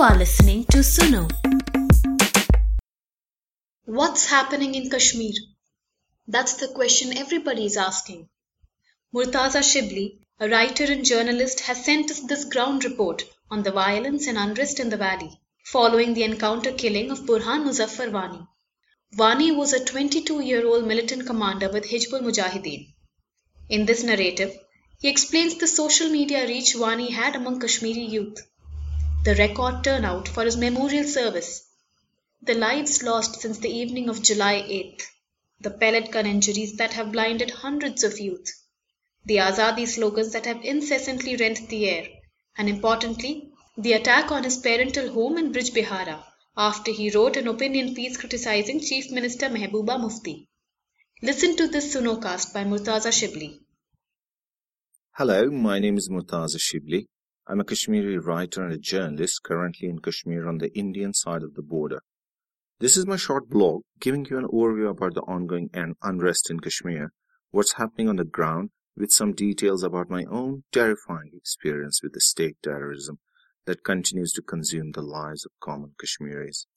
You are listening to Suno. What's happening in Kashmir? That's the question everybody is asking. Murtaza Shibli, a writer and journalist, has sent us this ground report on the violence and unrest in the valley following the encounter killing of Burhan Muzaffar Wani. Wani was a 22 year old militant commander with Hizbul Mujahideen. In this narrative, he explains the social media reach Wani had among Kashmiri youth, the record turnout for his memorial service, the lives lost since the evening of July 8th, the pellet gun injuries that have blinded hundreds of youth, the Azadi slogans that have incessantly rent the air, and importantly, the attack on his parental home in Bijbihara after he wrote an opinion piece criticizing Chief Minister Mehbooba Mufti. Listen to this Sunocast by Murtaza Shibli. Hello, my name is Murtaza Shibli. I'm a Kashmiri writer and a journalist currently in Kashmir on the Indian side of the border. This is my short blog giving you an overview about the ongoing unrest in Kashmir, what's happening on the ground, with some details about my own terrifying experience with the state terrorism that continues to consume the lives of common Kashmiris.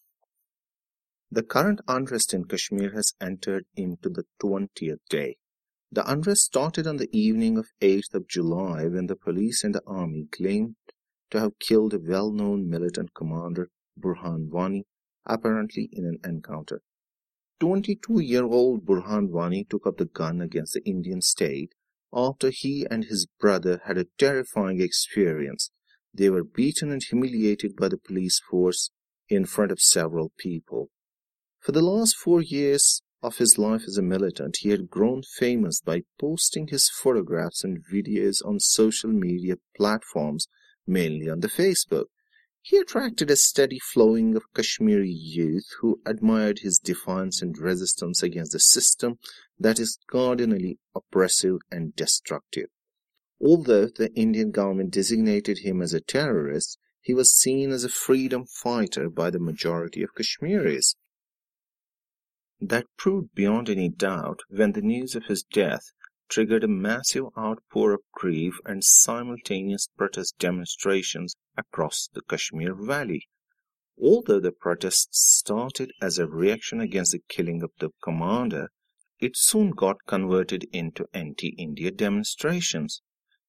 The current unrest in Kashmir has entered into the 20th day. The unrest started on the evening of 8th of July when the police and the army claimed to have killed a well-known militant commander, Burhan Wani, apparently in an encounter. 22-year-old Burhan Wani took up the gun against the Indian state after he and his brother had a terrifying experience they were beaten and humiliated by the police force in front of several people. For the last four years of his life as a militant, he had grown famous by posting his photographs and videos on social media platforms, mainly on the Facebook. He attracted a steady flowing of Kashmiri youth who admired his defiance and resistance against the system that is cardinally oppressive and destructive. Although the Indian government designated him as a terrorist, he was seen as a freedom fighter by the majority of Kashmiris. That proved beyond any doubt when the news of his death triggered a massive outpour of grief and simultaneous protest demonstrations across the Kashmir Valley. Although the protests started as a reaction against the killing of the commander, it soon got converted into anti India demonstrations.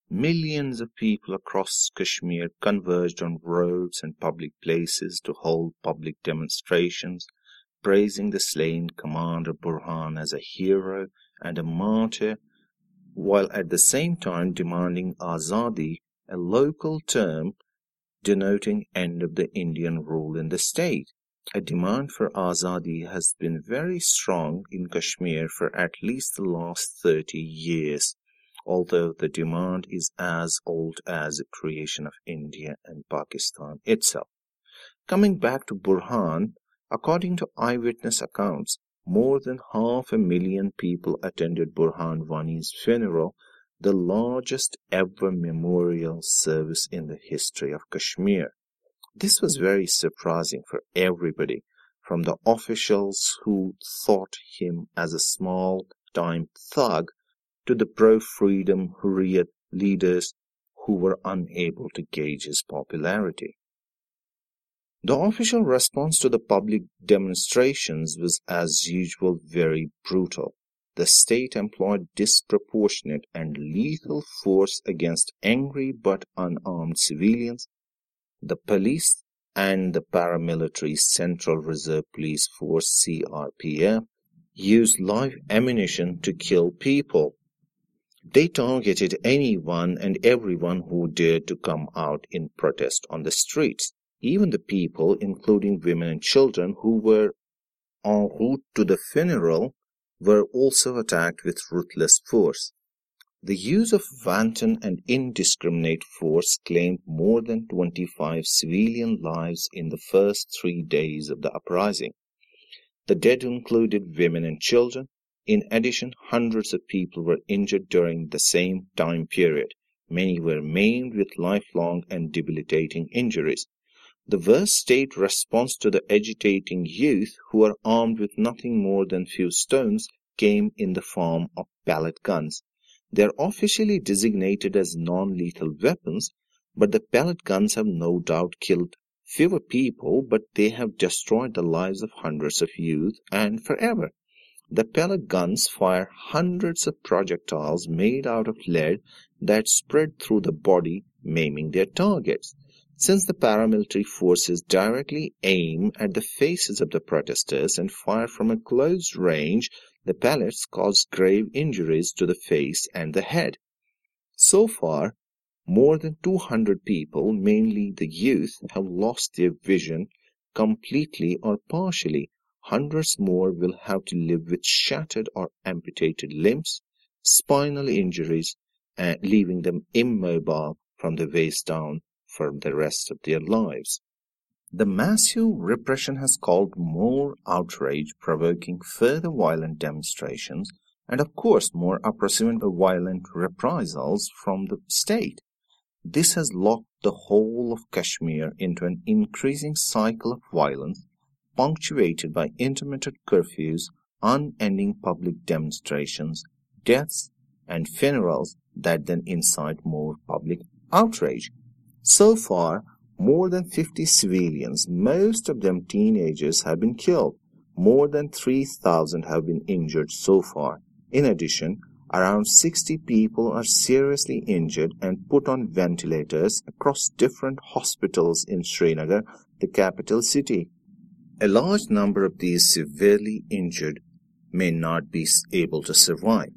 Millions of people across Kashmir converged on roads and public places to hold public demonstrations, praising the slain Commander Burhan as a hero and a martyr, while at the same time demanding Azadi, a local term denoting end of the Indian rule in the state. A demand for Azadi has been very strong in Kashmir for at least the last 30 years although the demand is as old as the creation of India and Pakistan itself. Coming back to Burhan, according to eyewitness accounts, more than half a million people attended Burhan Wani's funeral, the largest ever memorial service in the history of Kashmir. This was very surprising for everybody, from the officials who thought him as a small time thug to the pro-freedom Hurriyat leaders who were unable to gauge his popularity. The official response to the public demonstrations was as usual very brutal. The state employed disproportionate and lethal force against angry but unarmed civilians. The police and the paramilitary Central Reserve Police Force CRPF used live ammunition to kill people. They targeted anyone and everyone who dared to come out in protest on the streets. Even the people, including women and children who were en route to the funeral, were also attacked with ruthless force. The use of wanton and indiscriminate force claimed more than 25 civilian lives in the first three days of the uprising. The dead included women and children, in addition, hundreds of people were injured during the same time period. Many were maimed with lifelong and debilitating injuries. The worst state response to the agitating youth, who are armed with nothing more than few stones, came in the form of pellet guns. They are officially designated as non lethal weapons, but the pellet guns have no doubt killed fewer people, but they have destroyed the lives of hundreds of youth and forever. The pellet guns fire hundreds of projectiles made out of lead that spread through the body, maiming their targets. Since the paramilitary forces directly aim at the faces of the protesters and fire from a close range, the pellets cause grave injuries to the face and the head. So far, more than 200 people, mainly the youth, have lost their vision completely or partially. Hundreds more will have to live with shattered or amputated limbs, spinal injuries, and leaving them immobile from the waist down for the rest of their lives. The massive repression has caused more outrage, provoking further violent demonstrations and, of course, more oppressive and violent reprisals from the state. This has locked the whole of Kashmir into an increasing cycle of violence, punctuated by intermittent curfews, unending public demonstrations, deaths, and funerals that then incite more public outrage. So far, more than 50 civilians, most of them teenagers, have been killed. More than 3,000 have been injured so far. In addition, around 60 people are seriously injured and put on ventilators across different hospitals in Srinagar, the capital city. A large number of these severely injured may not be able to survive.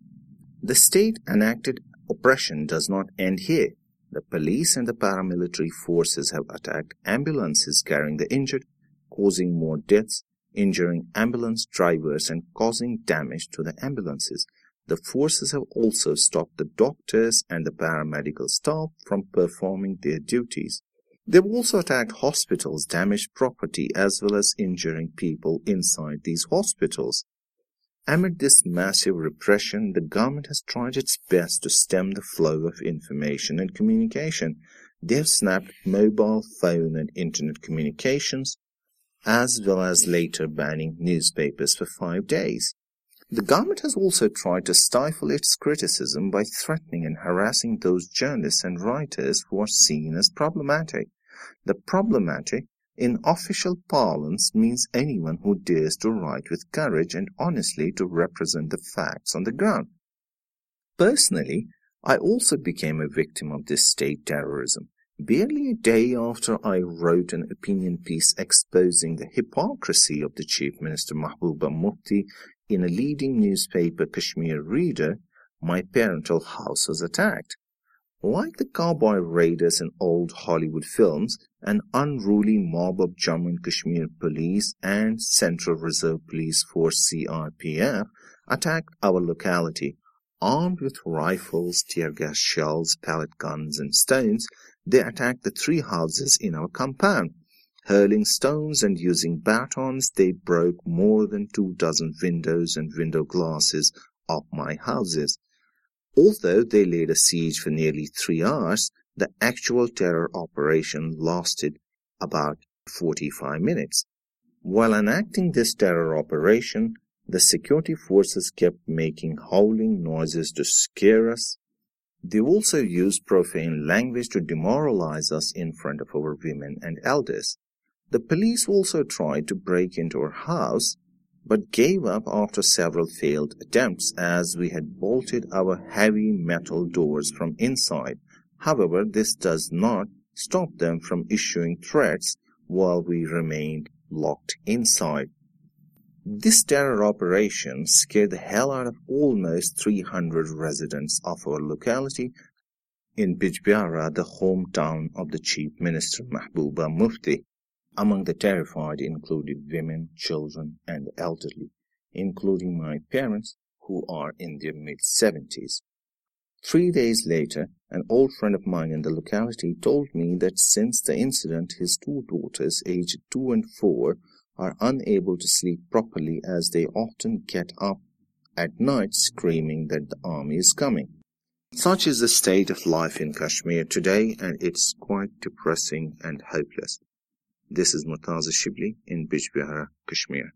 The state enacted oppression does not end here. The police and the paramilitary forces have attacked ambulances carrying the injured, causing more deaths, injuring ambulance drivers, and causing damage to the ambulances. The forces have also stopped the doctors and the paramedical staff from performing their duties. They've also attacked hospitals, damaged property, as well as injuring people inside these hospitals. Amid this massive repression, the government has tried its best to stem the flow of information and communication. They have snapped mobile phone and internet communications, as well as later banning newspapers for five days. The government has also tried to stifle its criticism by threatening and harassing those journalists and writers who are seen as problematic. The problematic in official parlance means anyone who dares to write with courage and honestly to represent the facts on the ground. Personally, I also became a victim of this state terrorism. Barely a day after I wrote an opinion piece exposing the hypocrisy of the Chief Minister Mehbooba Mufti in a leading newspaper, Kashmir Reader, my parental house was attacked. Like the cowboy raiders in old Hollywood films, an unruly mob of Jammu and Kashmir police and Central Reserve Police Force CRPF attacked our locality. Armed with rifles, tear gas shells, pellet guns, and stones, they attacked the three houses in our compound. Hurling stones and using batons, they broke more than two dozen windows and window glasses of my houses. Although they laid a siege for nearly three hours, the actual terror operation lasted about 45 minutes. While enacting this terror operation, the security forces kept making howling noises to scare us. They also used profane language to demoralize us in front of our women and elders. The police also tried to break into our house but gave up after several failed attempts as we had bolted our heavy metal doors from inside. However, this does not stop them from issuing threats while we remained locked inside. This terror operation scared the hell out of almost 300 residents of our locality in Bijbihara, the hometown of the Chief Minister Mehbooba Mufti. Among the terrified included women, children, and the elderly, including my parents, who are in their mid 70s. Three days later, an old friend of mine in the locality told me that since the incident, his two daughters, aged two and four, are unable to sleep properly as they often get up at night screaming that the army is coming. Such is the state of life in Kashmir today, and it's quite depressing and hopeless. This is Murtaza Shibli in Bijbihara, Kashmir.